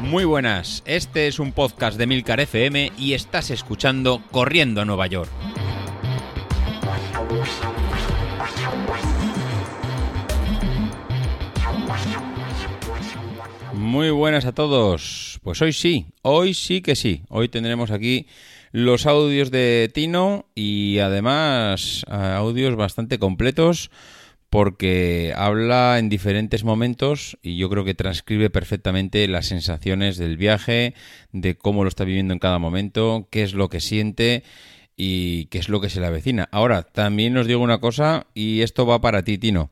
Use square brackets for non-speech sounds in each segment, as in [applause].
Muy buenas, este es un podcast de Milcar FM y estás escuchando Corriendo a Nueva York. Muy buenas a todos. Pues hoy sí, hoy sí que sí. Hoy tendremos aquí los audios de Tino y además eh, audios bastante completos porque habla en diferentes momentos y yo creo que transcribe perfectamente las sensaciones del viaje, de cómo lo está viviendo en cada momento, qué es lo que siente y qué es lo que se le avecina. Ahora, también os digo una cosa y esto va para ti, Tino.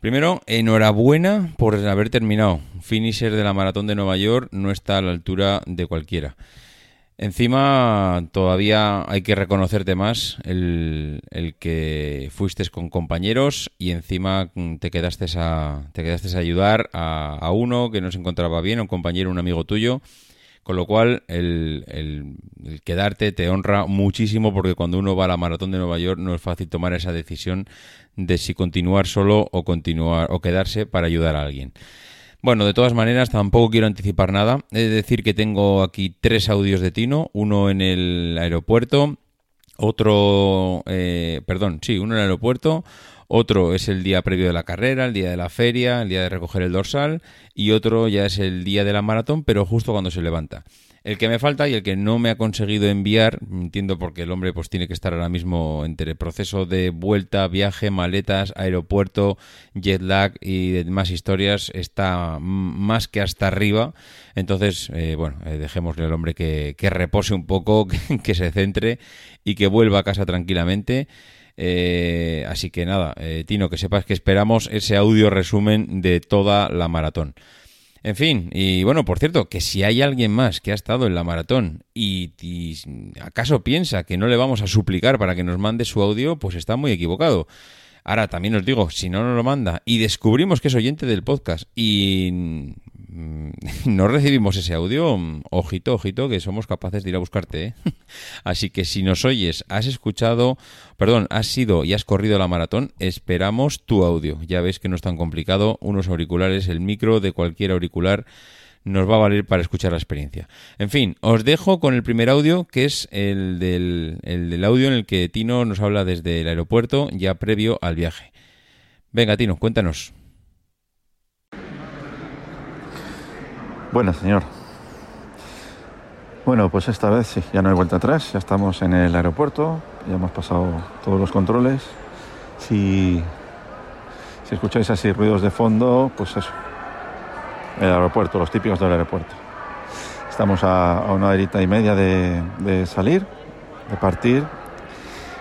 Primero, enhorabuena por haber terminado. Finisher de la maratón de Nueva York no está a la altura de cualquiera. Encima todavía hay que reconocerte más el, que fuiste con compañeros y encima te quedaste a, te quedaste a ayudar a, a, uno que no se encontraba bien, un compañero, un amigo tuyo. Con lo cual el, el, quedarte te honra muchísimo porque cuando uno va a la maratón de Nueva York no es fácil tomar esa decisión de si continuar solo o continuar o quedarse para ayudar a alguien. Bueno, de todas maneras, tampoco quiero anticipar nada. He de decir que tengo aquí tres audios de Tino, uno en el aeropuerto, otro, eh, perdón, sí, uno en el aeropuerto, otro es el día previo de la carrera, el día de la feria, el día de recoger el dorsal y otro ya es el día de la maratón, pero justo cuando se levanta. El que me falta y el que no me ha conseguido enviar, entiendo porque el hombre pues tiene que estar ahora mismo entre proceso de vuelta, viaje, maletas, aeropuerto, jet lag y demás historias, está más que hasta arriba. Entonces, eh, bueno, eh, dejémosle al hombre que, repose un poco, [laughs] que, se centre y que vuelva a casa tranquilamente. Eh, así que nada, Tino, que sepas que esperamos ese audio resumen de toda la maratón. En fin, y bueno, por cierto, que si hay alguien más que ha estado en la maratón y, acaso piensa que no le vamos a suplicar para que nos mande su audio, pues está muy equivocado. Ahora también os digo, si no nos lo manda y descubrimos que es oyente del podcast y [laughs] no recibimos ese audio, mm, ojito, ojito, que somos capaces de ir a buscarte. ¿eh? [laughs] Así que si nos oyes, has escuchado, perdón, has sido y has corrido la maratón, esperamos tu audio. Ya ves que no es tan complicado, unos auriculares, el micro de cualquier auricular nos va a valer para escuchar la experiencia. En fin, os dejo con el primer audio, que es el del, el del audio en el que Tino nos habla desde el aeropuerto, ya previo al viaje. Venga, Tino, cuéntanos. Bueno, señor. Bueno, pues esta vez sí, ya no hay vuelta atrás, ya estamos en el aeropuerto, ya hemos pasado todos los controles. Si, si escucháis así ruidos de fondo, pues eso, el aeropuerto, los típicos del aeropuerto. Estamos a, una horita y media de, de salir, de partir,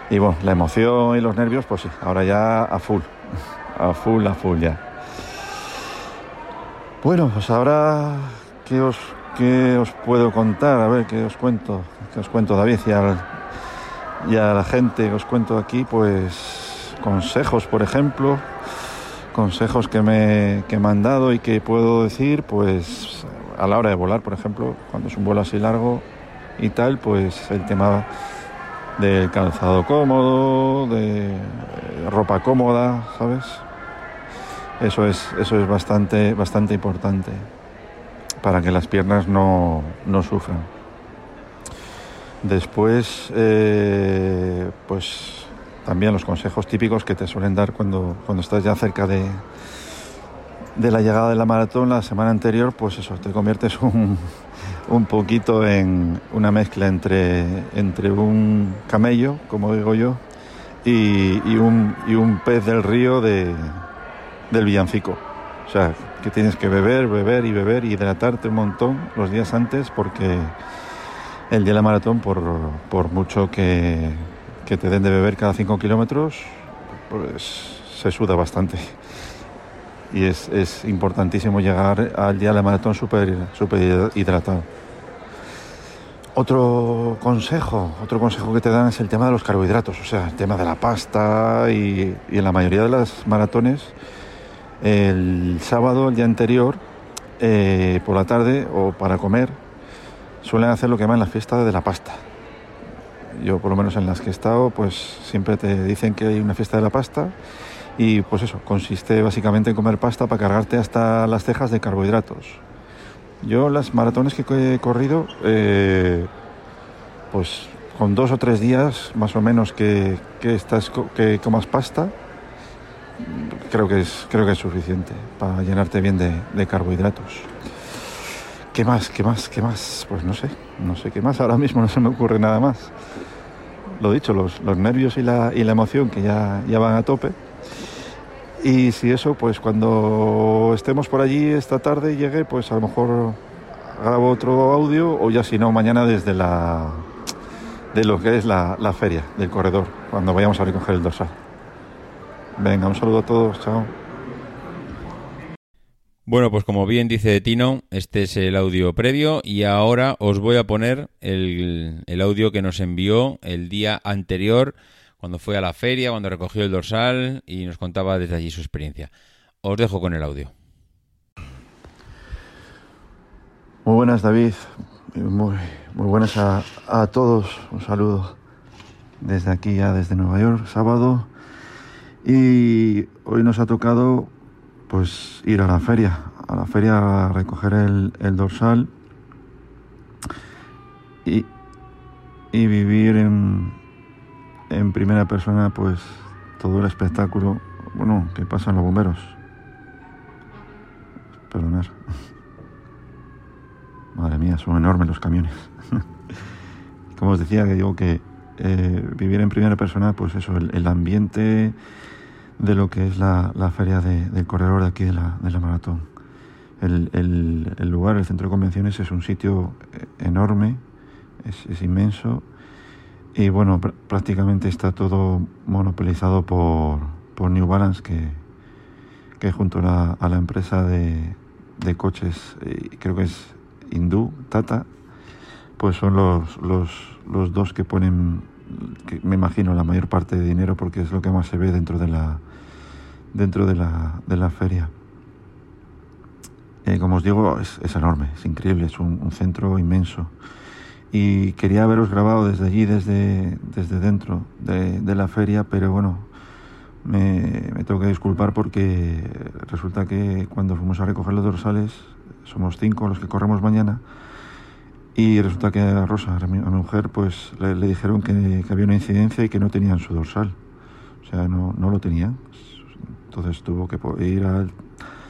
y bueno, la emoción y los nervios, pues sí, ahora ya a full, a full, a full ya. Bueno, pues ahora ¿Qué os, os puedo contar? A ver, ¿qué os cuento? ¿Qué os cuento, David? Y a, la gente que os cuento aquí, pues consejos, por ejemplo, consejos que me, que me han dado y que puedo decir, pues a la hora de volar, por ejemplo, cuando es un vuelo así largo y tal, pues el tema del calzado cómodo, de ropa cómoda, ¿sabes? Eso es, eso es bastante, bastante importante para que las piernas no, sufran. Después, eh, pues también los consejos típicos que te suelen dar cuando, cuando estás ya cerca de, de la llegada de la maratón la semana anterior, pues eso, te conviertes un, un poquito en una mezcla entre, entre un camello, como digo yo, y, y, un, y un pez del río de, del villancico. O sea, que tienes que beber, beber y beber y hidratarte un montón los días antes porque el día de la maratón, por, por mucho que, que, te den de beber cada 5 kilómetros, pues se suda bastante. Y es, es, importantísimo llegar al día de la maratón súper super hidratado. Otro consejo, otro consejo que te dan es el tema de los carbohidratos, o sea, el tema de la pasta y, y en la mayoría de las maratones el sábado, el día anterior, eh, por la tarde o para comer, suelen hacer lo que llaman la fiesta de la pasta. Yo, por lo menos en las que he estado, pues siempre te dicen que hay una fiesta de la pasta Y pues eso, consiste básicamente en comer pasta para cargarte hasta las cejas de carbohidratos. Yo las maratones que he corrido, eh, pues con dos o tres días más o menos que, que, estás, que comas pasta, creo que es, creo que es suficiente para llenarte bien de, carbohidratos. ¿Qué más? ¿Qué más? ¿Qué más? Pues no sé, no sé qué más. Ahora mismo no se me ocurre nada más. Lo dicho, los, los nervios y la, y la, emoción que ya, ya van a tope. Y si eso, pues cuando estemos por allí esta tarde y llegue, pues a lo mejor grabo otro audio o ya si no, mañana desde la de lo que es la, la feria del corredor, cuando vayamos a recoger el dorsal. Venga, un saludo a todos, chao. Bueno, pues como bien dice Tino, este es el audio previo y ahora os voy a poner el, el, audio que nos envió el día anterior, cuando fue a la feria, cuando recogió el dorsal y nos contaba desde allí su experiencia. Os dejo con el audio. Muy buenas, David. Muy, muy buenas a, a todos. Un saludo desde aquí, ya desde Nueva York, sábado y hoy nos ha tocado pues ir a la feria, a la feria a recoger el, dorsal y, y vivir en, en, primera persona pues todo el espectáculo, bueno, que pasan los bomberos. Perdonar. [laughs] Madre mía, son enormes los camiones. [laughs] Como os decía, que digo que eh, vivir en primera persona, pues eso, el, ambiente de lo que es la, la feria de, del corredor de aquí de la, de la maratón. El, el, lugar, el centro de convenciones, es un sitio eh, enorme, es, inmenso y bueno, pr prácticamente está todo monopolizado por, por New Balance, que, que junto a la, a la empresa de, de coches, eh, creo que es hindú, Tata, pues son los, los, los dos que ponen que me imagino la mayor parte de dinero porque es lo que más se ve dentro de la dentro de la, de la feria. Eh, como os digo, es, es, enorme, es increíble, es un, centro inmenso. Y quería haberos grabado desde allí, desde, desde dentro de, de la feria, pero bueno, me, me, tengo que disculpar porque resulta que cuando fuimos a recoger los dorsales, somos cinco los que corremos mañana, y resulta que a Rosa, a mi, mujer, pues le, dijeron que, había una incidencia y que no tenían su dorsal. O sea, no, no lo tenían. Entonces tuvo que ir al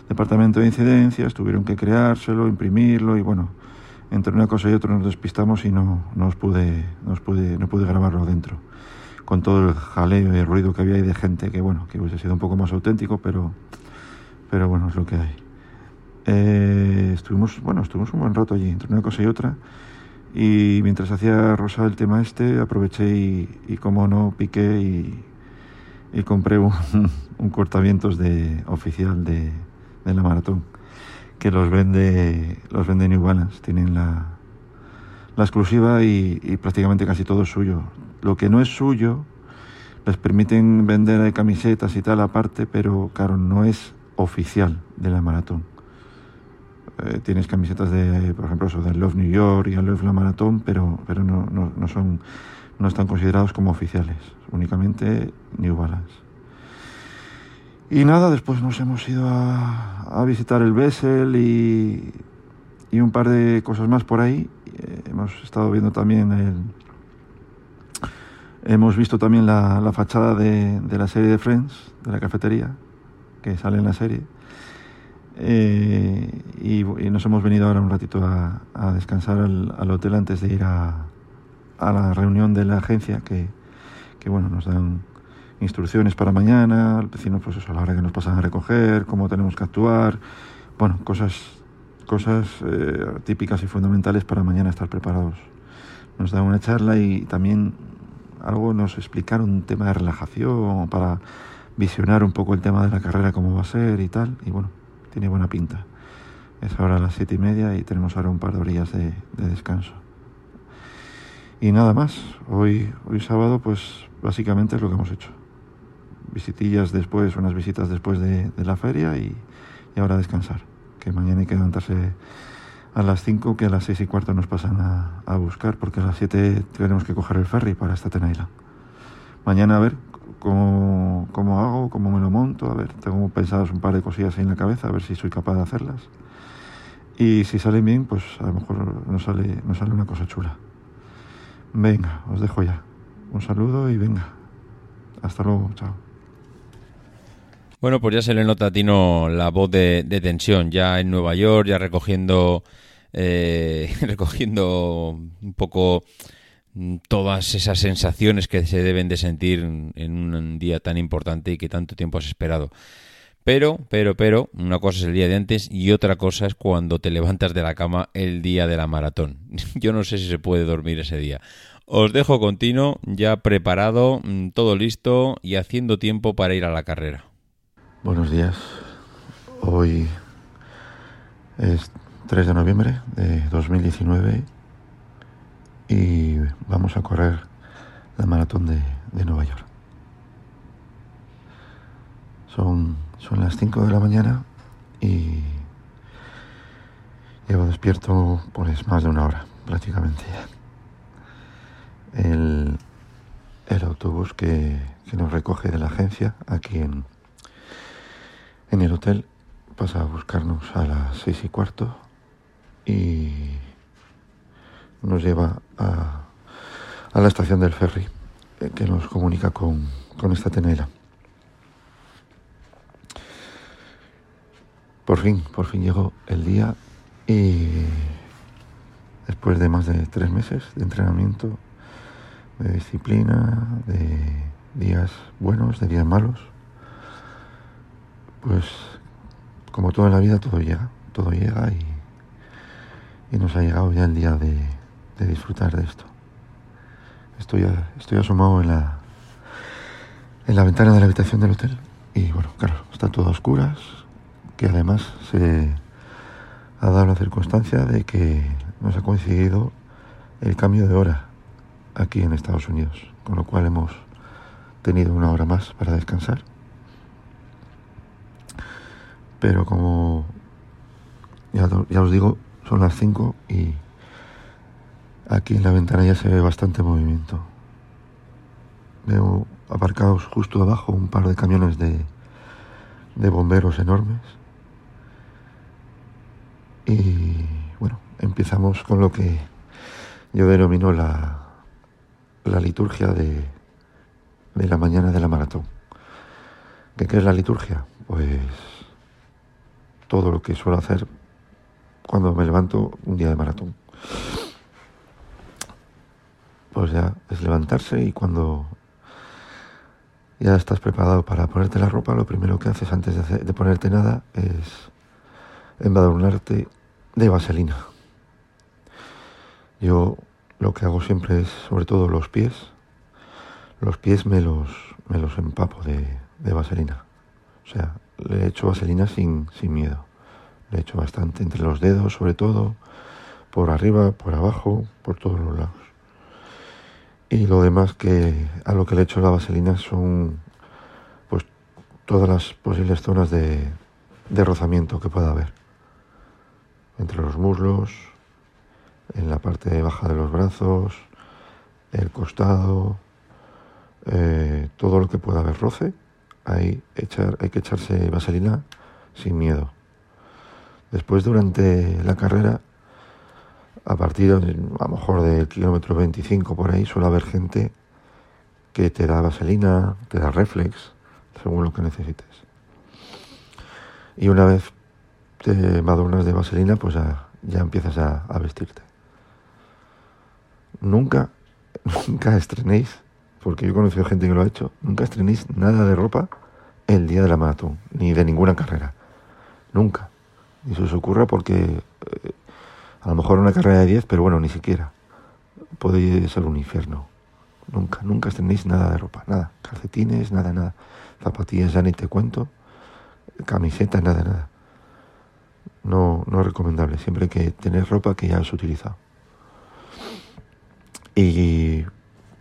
departamento de incidencias, tuvieron que creárselo, imprimirlo y bueno, entre una cosa y otra nos despistamos y no, no, os pude, no, os pude, no pude grabarlo dentro. Con todo el jaleo y el ruido que había ahí de gente que bueno, que hubiese sido un poco más auténtico, pero, pero bueno, es lo que hay. Eh, estuvimos, bueno, estuvimos un buen rato allí, entre una cosa y otra. Y mientras hacía Rosa el tema este, aproveché y, como no, piqué y, compré un, [laughs] un, cortavientos de, oficial de, la maratón, que los vende, los vende New. Tienen la, la exclusiva y, y prácticamente casi todo es suyo. Lo que no es suyo, les permiten vender camisetas y tal aparte, pero claro, no es oficial de la maratón eh, tienes camisetas de, por ejemplo, de Love New York y Love La Maratón, pero, pero no, no, no, son, no están considerados como oficiales, únicamente New Balance. Y nada, después nos hemos ido a, a visitar el Bessel y, y, un par de cosas más por ahí. Eh, hemos estado viendo también el... Hemos visto también la, la fachada de, de la serie de Friends, de la cafetería, que sale en la serie eh, y, nos hemos venido ahora un ratito a, a descansar al, al, hotel antes de ir a, a, la reunión de la agencia que, que, bueno, nos dan instrucciones para mañana, decirnos pues eso, a la hora que nos pasan a recoger, cómo tenemos que actuar, bueno, cosas, cosas eh, típicas y fundamentales para mañana estar preparados. Nos dan una charla y también algo nos explicaron un tema de relajación para visionar un poco el tema de la carrera, cómo va a ser y tal, y bueno, tiene buena pinta. Es ahora las siete y media y tenemos ahora un par de orillas de, de descanso. Y nada más, hoy, hoy sábado pues básicamente es lo que hemos hecho. Visitillas después, unas visitas después de, la feria y, ahora descansar. Que mañana hay que levantarse a las 5, que a las seis y cuarto nos pasan a, a, buscar, porque a las 7 tenemos que coger el ferry para esta Tenaila. mañana a ver cómo, cómo hago, cómo me lo monto, a ver, tengo pensadas un par de cosillas ahí en la cabeza, a ver si soy capaz de hacerlas. Y si sale bien, pues a lo mejor nos sale, nos sale una cosa chula. Venga, os dejo ya. Un saludo y venga. Hasta luego, chao. Bueno, pues ya se le nota a Tino la voz de, tensión, ya en Nueva York, ya recogiendo, eh, [laughs] recogiendo un poco todas esas sensaciones que se deben de sentir en un día tan importante y que tanto tiempo has esperado. Pero, pero, pero, una cosa es el día de antes y otra cosa es cuando te levantas de la cama el día de la maratón. [laughs] Yo no sé si se puede dormir ese día. Os dejo continuo, ya preparado, mm, todo listo y haciendo tiempo para ir a la carrera. Buenos días. Hoy es 3 de noviembre de 2019 y vamos a correr la maratón de, Nueva York. Son, son las 5 de la mañana y llevo despierto pues más de una hora prácticamente El, el autobús que, que nos recoge de la agencia aquí en, en el hotel pasa a buscarnos a las seis y cuarto y nos lleva a, a la estación del ferry eh, que nos comunica con, con esta tenela. Por fin, por fin llegó el día y después de más de tres meses de entrenamiento, de disciplina, de días buenos, de días malos, pues como toda la vida todo llega, todo llega y, nos ha llegado ya el día de, disfrutar de esto. Estoy, estoy asomado en la, en la ventana de la habitación del hotel. Y bueno, claro, está todo a oscuras, que además se ha dado la circunstancia de que nos ha coincidido el cambio de hora aquí en Estados Unidos, con lo cual hemos tenido una hora más para descansar. Pero como ya, os digo, son las 5 y aquí en la ventana ya se ve bastante movimiento. Veo aparcados justo abajo un par de camiones de, de bomberos enormes. Y bueno, empezamos con lo que yo denomino la, la liturgia de, de la mañana de la maratón. ¿Qué, ¿Qué es la liturgia? Pues todo lo que suelo hacer cuando me levanto un día de maratón. Pues ya es levantarse y cuando ya estás preparado para ponerte la ropa, lo primero que haces antes de, ponerte nada es embadurnarte de vaselina. Yo lo que hago siempre es, sobre todo los pies, los pies me los, me los empapo de, de vaselina. O sea, le he hecho vaselina sin, sin miedo. Le he hecho bastante entre los dedos, sobre todo, por arriba, por abajo, por todos los lados. Y lo demás que a lo que le he hecho la vaselina son pues todas las posibles zonas de, de rozamiento que pueda haber. Entre los muslos, en la parte baja de los brazos, el costado, eh, todo lo que pueda haber roce hay, echar, hay que echarse vaselina sin miedo. Después, durante la carrera, a partir a lo mejor del kilómetro 25 por ahí, suele haber gente que te da vaselina, te da reflex, según lo que necesites. Y una vez te madurnas de vaselina, pues ya, ya empiezas a, a vestirte. Nunca, [laughs] nunca estrenéis porque yo he conocido gente que lo ha hecho, nunca estrenéis nada de ropa el día de la maratón, ni de ninguna carrera. Nunca. Y eso os ocurra porque eh, a lo mejor una carrera de 10, pero bueno, ni siquiera. Puede ser un infierno. Nunca, nunca estrenéis nada de ropa, nada. Calcetines, nada, nada. Zapatillas ya ni te cuento. Camisetas, nada, nada. No, no es recomendable. Siempre hay que tener ropa que ya has utilizado. Y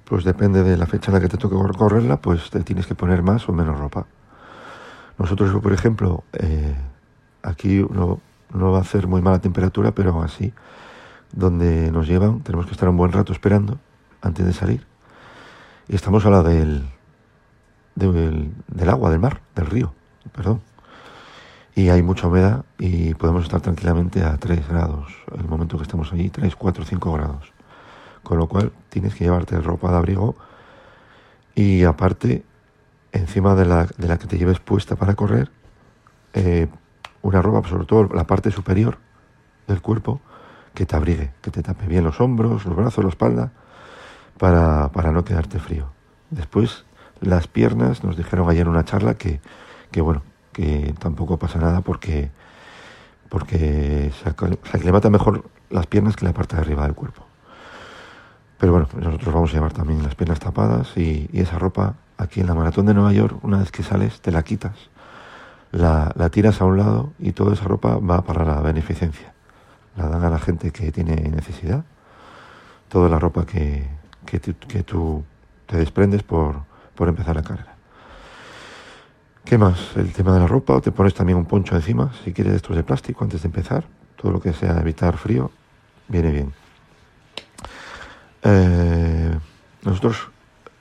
pues depende de la fecha en la que te toque correrla, pues te tienes que poner más o menos ropa. Nosotros, por ejemplo, eh, aquí no, no va a hacer muy mala temperatura, pero así, donde nos llevan, tenemos que estar un buen rato esperando antes de salir. Y estamos a la del, del, del agua, del mar, del río, perdón. Y hay mucha humedad y podemos estar tranquilamente a 3 grados el momento que estamos allí, 3, 4, 5 grados. Con lo cual tienes que llevarte ropa de abrigo y aparte, encima de la, de la que te lleves puesta para correr, eh, una ropa, sobre todo la parte superior del cuerpo, que te abrigue, que te tape bien los hombros, los brazos, la espalda, para, para no quedarte frío. Después, las piernas, nos dijeron ayer en una charla que, que bueno, que tampoco pasa nada porque, porque se, aclimata mejor las piernas que la parte de arriba del cuerpo. Pero bueno, nosotros vamos a llevar también las piernas tapadas y esa ropa aquí en la maratón de Nueva York, una vez que sales, te la quitas, la, tiras a un lado y toda esa ropa va para la beneficencia. La dan a la gente que tiene necesidad. Toda la ropa que, que, tú, te desprendes por, por empezar la carrera. ¿Qué más? El tema de la ropa, te pones también un poncho encima, si quieres estos de plástico antes de empezar. Todo lo que sea evitar frío, viene bien. Eh, nosotros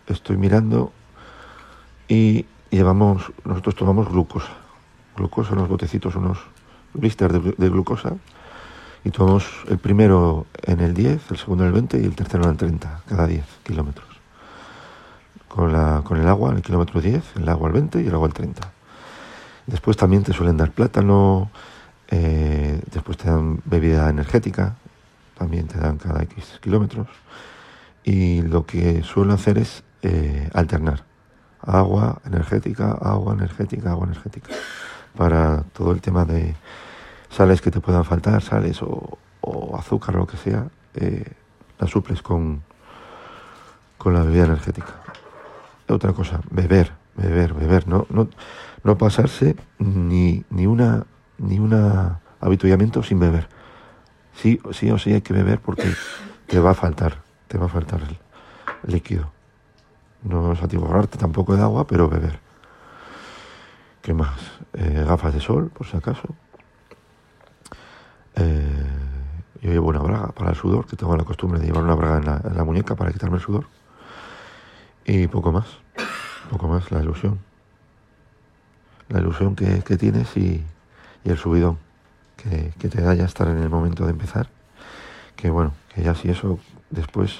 estoy mirando y llevamos, nosotros tomamos glucosa. Glucosa, unos botecitos, unos blisters de, glu- de glucosa. Y tomamos el primero en el 10, el segundo en el 20 y el tercero en el 30, cada 10 kilómetros. Con, la, con el agua en el kilómetro 10, el agua al 20 y el agua al 30. Después también te suelen dar plátano, eh, después te dan bebida energética, también te dan cada X kilómetros. Y lo que suelo hacer es eh, alternar agua energética, agua energética, agua energética, para todo el tema de sales que te puedan faltar, sales o, azúcar o lo que sea, eh, la suples con, con la bebida energética. Otra cosa, beber, beber, beber, no, no, no pasarse ni, ni una ni una habituallamiento sin beber. Sí, sí o sí hay que beber porque te va a faltar, te va a faltar el líquido. No es atiborrarte tampoco de agua, pero beber. ¿Qué más? Eh, gafas de sol, por si acaso. Eh, yo llevo una braga para el sudor, que tengo la costumbre de llevar una braga en la, muñeca para quitarme el sudor. Y poco más, poco más, la ilusión. La ilusión que, tienes y, y el subidón que, que te da ya estar en el momento de empezar. Que bueno, que ya si eso después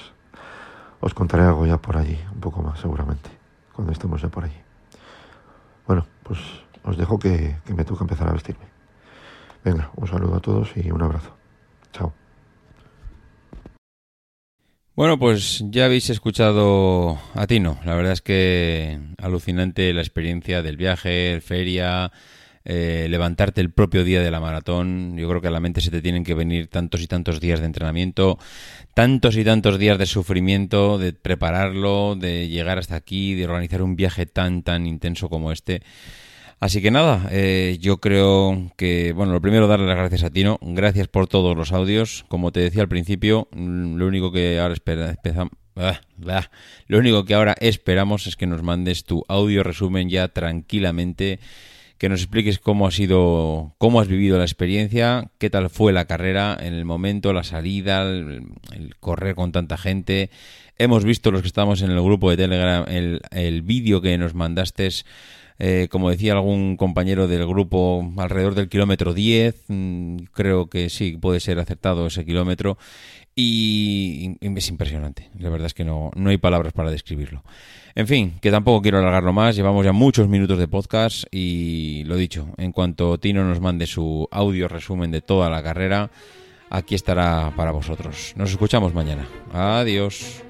os contaré algo ya por allí, un poco más seguramente, cuando estemos ya por allí. Bueno, pues os dejo que, me toca empezar a vestirme. Venga, un saludo a todos y un abrazo. Chao. Bueno, pues ya habéis escuchado a Tino. La verdad es que alucinante la experiencia del viaje, feria, eh, levantarte el propio día de la maratón. Yo creo que a la mente se te tienen que venir tantos y tantos días de entrenamiento, tantos y tantos días de sufrimiento, de prepararlo, de llegar hasta aquí, de organizar un viaje tan, tan intenso como este. Así que nada, eh, yo creo que, bueno, lo primero darle las gracias a Tino, gracias por todos los audios, como te decía al principio, mm, lo único que ahora ah, ah, lo único que ahora esperamos es que nos mandes tu audio resumen ya tranquilamente, que nos expliques cómo ha sido, cómo has vivido la experiencia, qué tal fue la carrera en el momento, la salida, el, correr con tanta gente. Hemos visto los que estamos en el grupo de Telegram el, el vídeo que nos mandaste eh, como decía algún compañero del grupo, alrededor del kilómetro 10, mm, creo que sí, puede ser acertado ese kilómetro, y, es impresionante, la verdad es que no, no hay palabras para describirlo. En fin, que tampoco quiero alargarlo más, llevamos ya muchos minutos de podcast y lo dicho, en cuanto Tino nos mande su audio resumen de toda la carrera, aquí estará para vosotros. Nos escuchamos mañana. Adiós.